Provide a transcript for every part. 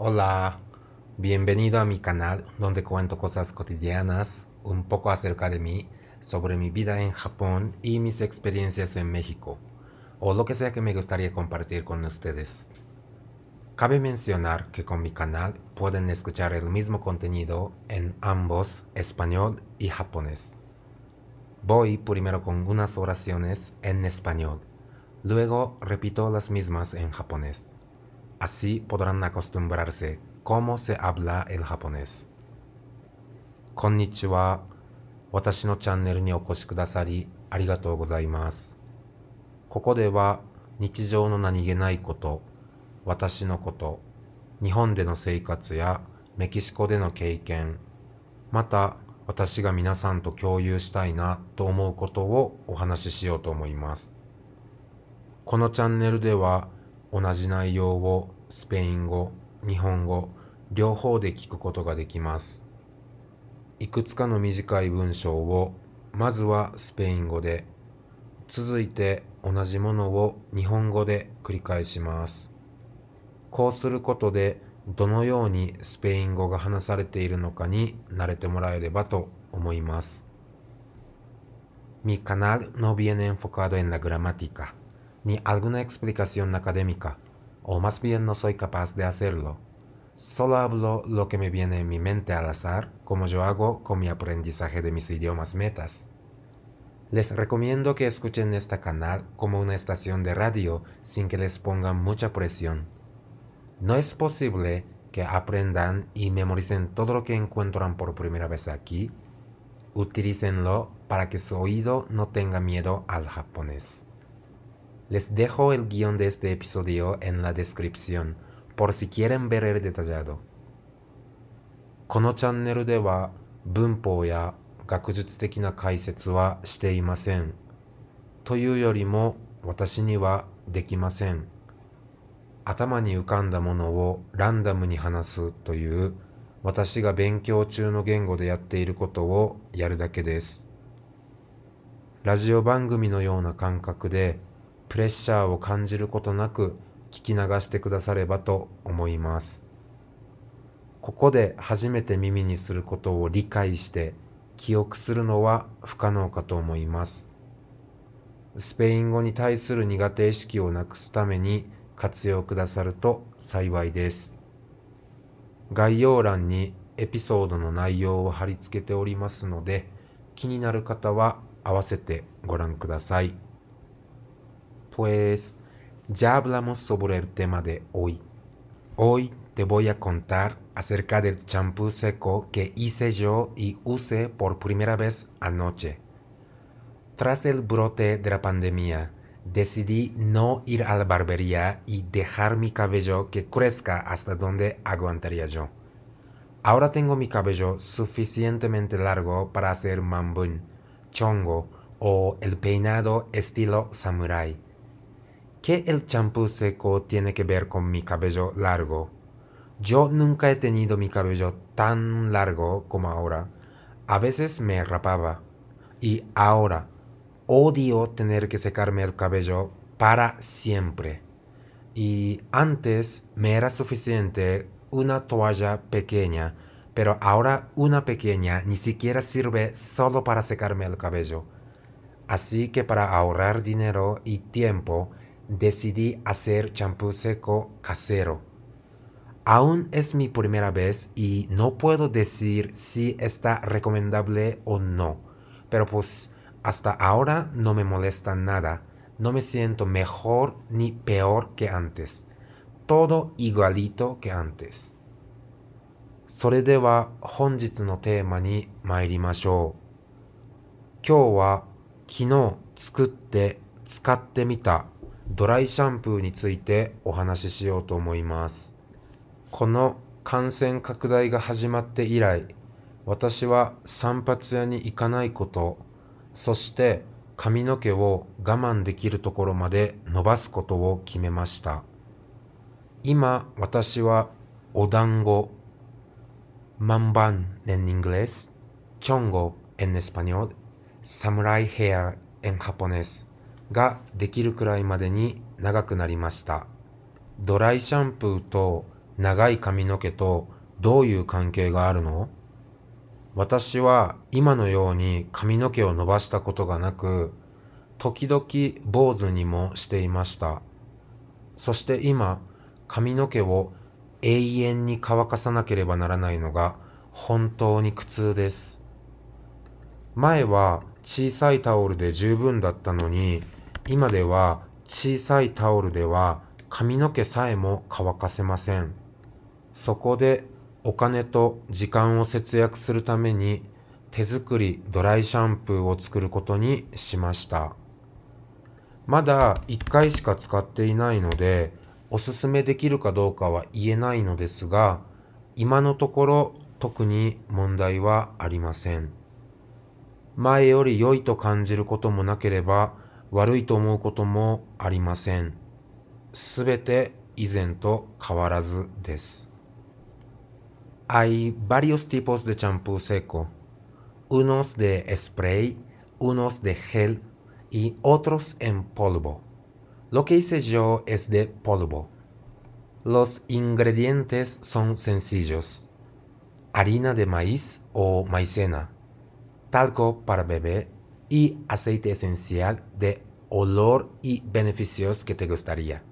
Hola, bienvenido a mi canal donde cuento cosas cotidianas, un poco acerca de mí, sobre mi vida en Japón y mis experiencias en México, o lo que sea que me gustaría compartir con ustedes. Cabe mencionar que con mi canal pueden escuchar el mismo contenido en ambos español y japonés. Voy primero con unas oraciones en español, luego repito las mismas en japonés. Así podrán acostumbrarse cómo se habla el japonés? こんにちは。私のチャンネルにお越しくださりありがとうございます。ここでは日常の何気ないこと、私のこと、日本での生活やメキシコでの経験、また私が皆さんと共有したいなと思うことをお話ししようと思います。このチャンネルでは同じ内容をスペイン語、日本語、両方で聞くことができます。いくつかの短い文章をまずはスペイン語で、続いて同じものを日本語で繰り返します。こうすることでどのようにスペイン語が話されているのかに慣れてもらえればと思います。Mi canal no viene enfocado en la gramática, ni alguna explicación académica, o más bien no soy capaz de hacerlo. Solo hablo lo que me viene en mi mente al azar, como yo hago con mi aprendizaje de mis idiomas metas. Les recomiendo que escuchen este canal como una estación de radio sin que les pongan mucha presión. No es posible que aprendan y memoricen todo lo que encuentran por primera vez aquí. Utilícenlo para que su oído no tenga miedo al japonés. Les dejo el guión de este episodio en la descripción por si quieren ver el detallado. このチャンネルでは文法や学術的な解説はしていません。というよりも私にはできません。頭に浮かんだものをランダムに話すという私が勉強中の言語でやっていることをやるだけです。ラジオ番組のような感覚でプレッシャーを感じることなく聞き流してくださればと思います。ここで初めて耳にすることを理解して記憶するのは不可能かと思います。スペイン語に対する苦手意識をなくすために活用くださると幸いです。概要欄にエピソードの内容を貼り付けておりますので、気になる方は合わせてご覧ください。Pues ya hablamos sobre el tema de hoy. Hoy te voy a contar acerca del champú seco que hice yo y usé por primera vez anoche. Tras el brote de la pandemia, decidí no ir a la barbería y dejar mi cabello que crezca hasta donde aguantaría yo. Ahora tengo mi cabello suficientemente largo para hacer mambun, chongo o el peinado estilo samurai. ¿Qué el champú seco tiene que ver con mi cabello largo? Yo nunca he tenido mi cabello tan largo como ahora. A veces me rapaba. Y ahora odio tener que secarme el cabello para siempre. Y antes me era suficiente una toalla pequeña, pero ahora una pequeña ni siquiera sirve solo para secarme el cabello. Así que para ahorrar dinero y tiempo, decidí hacer champú seco casero. Aún es mi primera vez y no puedo decir si está recomendable o no, pero pues hasta ahora no me molesta nada, no me siento mejor ni peor que antes, todo igualito que antes. それでは本日のテーマに参りましょう。今日は昨日作って使ってみた ドライシャンプーについてお話ししようと思います。この感染拡大が始まって以来、私は散髪屋に行かないこと、そして髪の毛を我慢できるところまで伸ばすことを決めました。今、私はお団子、mamban en inglés, chongo en español, samurai hair en japonés ができるくらいまでに長くなりました。ドライシャンプーと長い髪の毛とどういう関係があるの？私は今のように髪の毛を伸ばしたことがなく、時々坊主にもしていました。そして今、髪の毛を永遠に乾かさなければならないのが本当に苦痛です。前は小さいタオルで十分だったのに、今では小さいタオルでは髪の毛さえも乾かせません。そこでお金と時間を節約するために手作りドライシャンプーを作ることにしました。まだ1回しか使っていないのでおすすめできるかどうかは言えないのですが今のところ特に問題はありません。前より良いと感じることもなければ悪いと思うこともありません。すべて以前と変わらずです。Hay varios tipos de champú seco, unos de spray, unos de gel y otros en polvo. Lo que hice yo es de polvo. Los ingredientes son sencillos. Harina de maíz o maicena, talco para bebé y aceite esencial de olor y beneficios que te gustaría.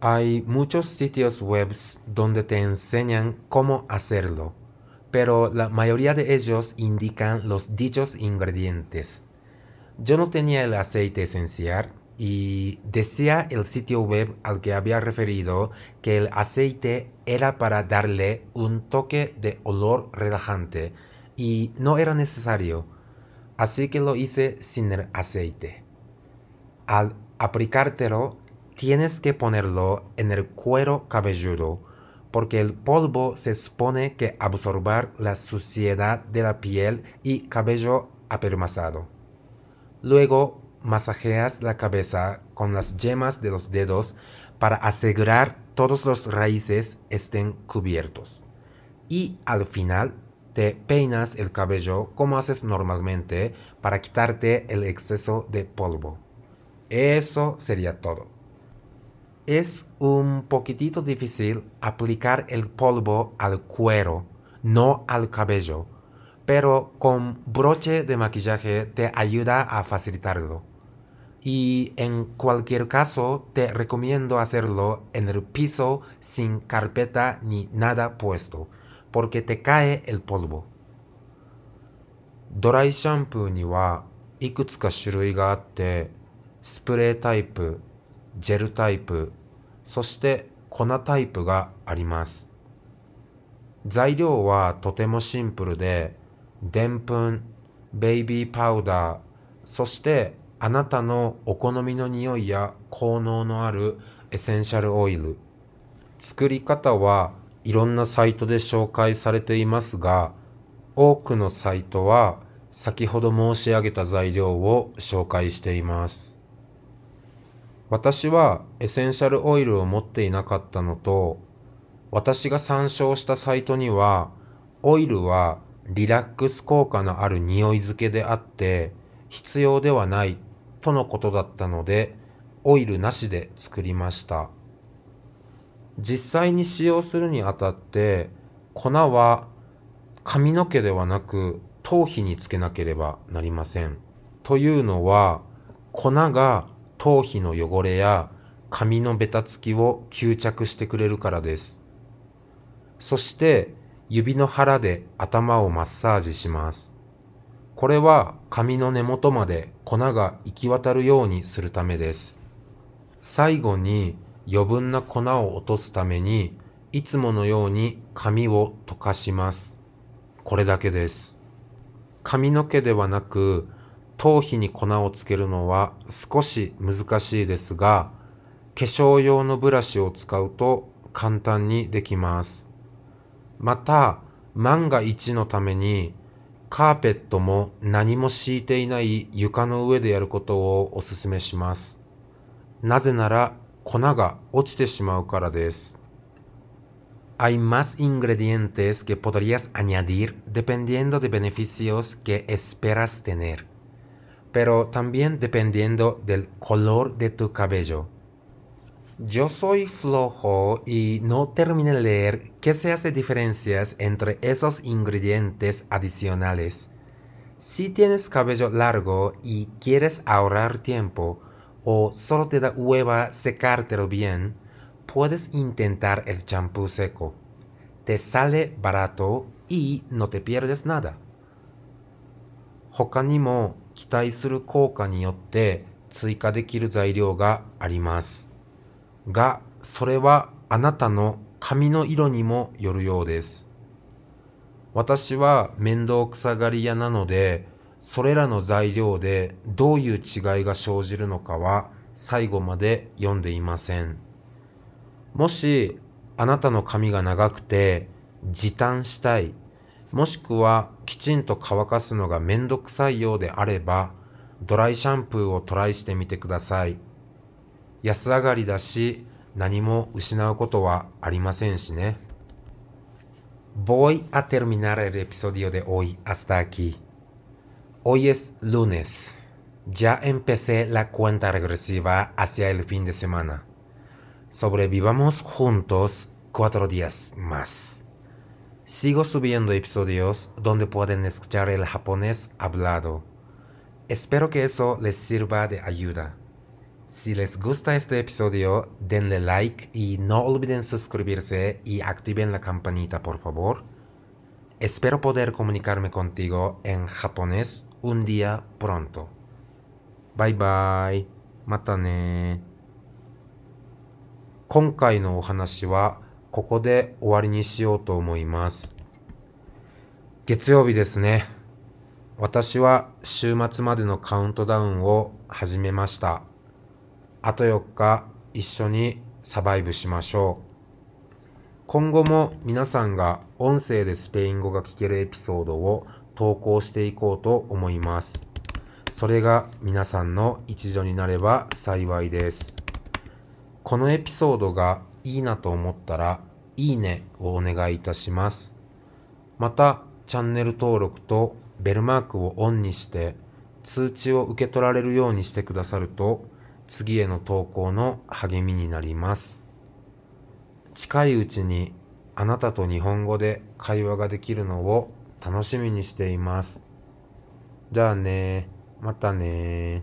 Hay muchos sitios web donde te enseñan cómo hacerlo, pero la mayoría de ellos indican los dichos ingredientes. Yo no tenía el aceite esencial y decía el sitio web al que había referido que el aceite era para darle un toque de olor relajante y no era necesario, así que lo hice sin el aceite. Al aplicártelo tienes que ponerlo en el cuero cabelludo, porque el polvo se supone que absorber la suciedad de la piel y cabello apermazado. Luego masajeas la cabeza con las yemas de los dedos para asegurar todos los raíces estén cubiertos. Y al final te peinas el cabello como haces normalmente para quitarte el exceso de polvo. Eso sería todo. Es un poquitito difícil aplicar el polvo al cuero, no al cabello, pero con broche de maquillaje te ayuda a facilitarlo. Y en cualquier caso te recomiendo hacerlo en el piso sin carpeta ni nada puesto, porque te cae el polvo. ドライシャンプーにはいくつか種類があってスプレータイプジェルタイプ、そして粉タイプがあります。材料はとてもシンプルで、でんぷん、ベイビーパウダー、そしてあなたのお好みの匂いや効能のあるエッセンシャルオイル。作り方はいろんなサイトで紹介されていますが、多くのサイトは先ほど申し上げた材料を紹介しています。私はエセンシャルオイルを持っていなかったのと、私が参照したサイトには、オイルはリラックス効果のある匂い付けであって、必要ではないとのことだったので、オイルなしで作りました。実際に使用するにあたって、粉は髪の毛ではなく頭皮につけなければなりません。というのは、粉が頭皮の汚れや髪のベタつきを吸着してくれるからです。そして指の腹で頭をマッサージします。これは髪の根元まで粉が行き渡るようにするためです。最後に余分な粉を落とすためにいつものように髪を溶かします。これだけです。髪の毛ではなく頭皮に粉をつけるのは少し難しいですが、化粧用のブラシを使うと簡単にできます。また、万が一のために、カーペットも何も敷いていない床の上でやることをお勧めします。なぜなら粉が落ちてしまうからです。Hay más ingredientes que podrías añadir dependiendo de beneficios que esperas tener. pero también dependiendo del color de tu cabello. Yo soy flojo y no terminé de leer qué se hace diferencias entre esos ingredientes adicionales. Si tienes cabello largo y quieres ahorrar tiempo o solo te da hueva secártelo bien, puedes intentar el champú seco. Te sale barato y no te pierdes nada. 他にも期待する効果によって追加できる材料があります。が、それはあなたの髪の色にもよるようです。私は面倒くさがり屋なので、それらの材料でどういう違いが生じるのかは最後まで読んでいません。もしあなたの髪が長くて時短したい、もしくはきちんと乾かすのがめんどくさいようであれば、ドライシャンプーをトライしてみてください。安上がりだし、何も失うことはありませんしね。Voy a terminar el episodio de hoy hasta aquí. Hoy es lunes. Ya empecé la cuenta regresiva hacia el fin de semana. Sobrevivamos juntos cuatro días más. Sigo subiendo episodios donde pueden escuchar el japonés hablado. Espero que eso les sirva de ayuda. Si les gusta este episodio, denle like y no olviden suscribirse y activen la campanita por favor. Espero poder comunicarme contigo en japonés un día pronto. Bye bye. またね今回のお話はここで終わりにしようと思います。月曜日ですね。私は週末までのカウントダウンを始めました。あと4日一緒にサバイブしましょう。今後も皆さんが音声でスペイン語が聞けるエピソードを投稿していこうと思います。それが皆さんの一助になれば幸いです。このエピソードがいいなと思ったら、いいねをお願いいたします。また、チャンネル登録とベルマークをオンにして通知を受け取られるようにしてくださると次への投稿の励みになります。近いうちにあなたと日本語で会話ができるのを楽しみにしています。じゃあねまたね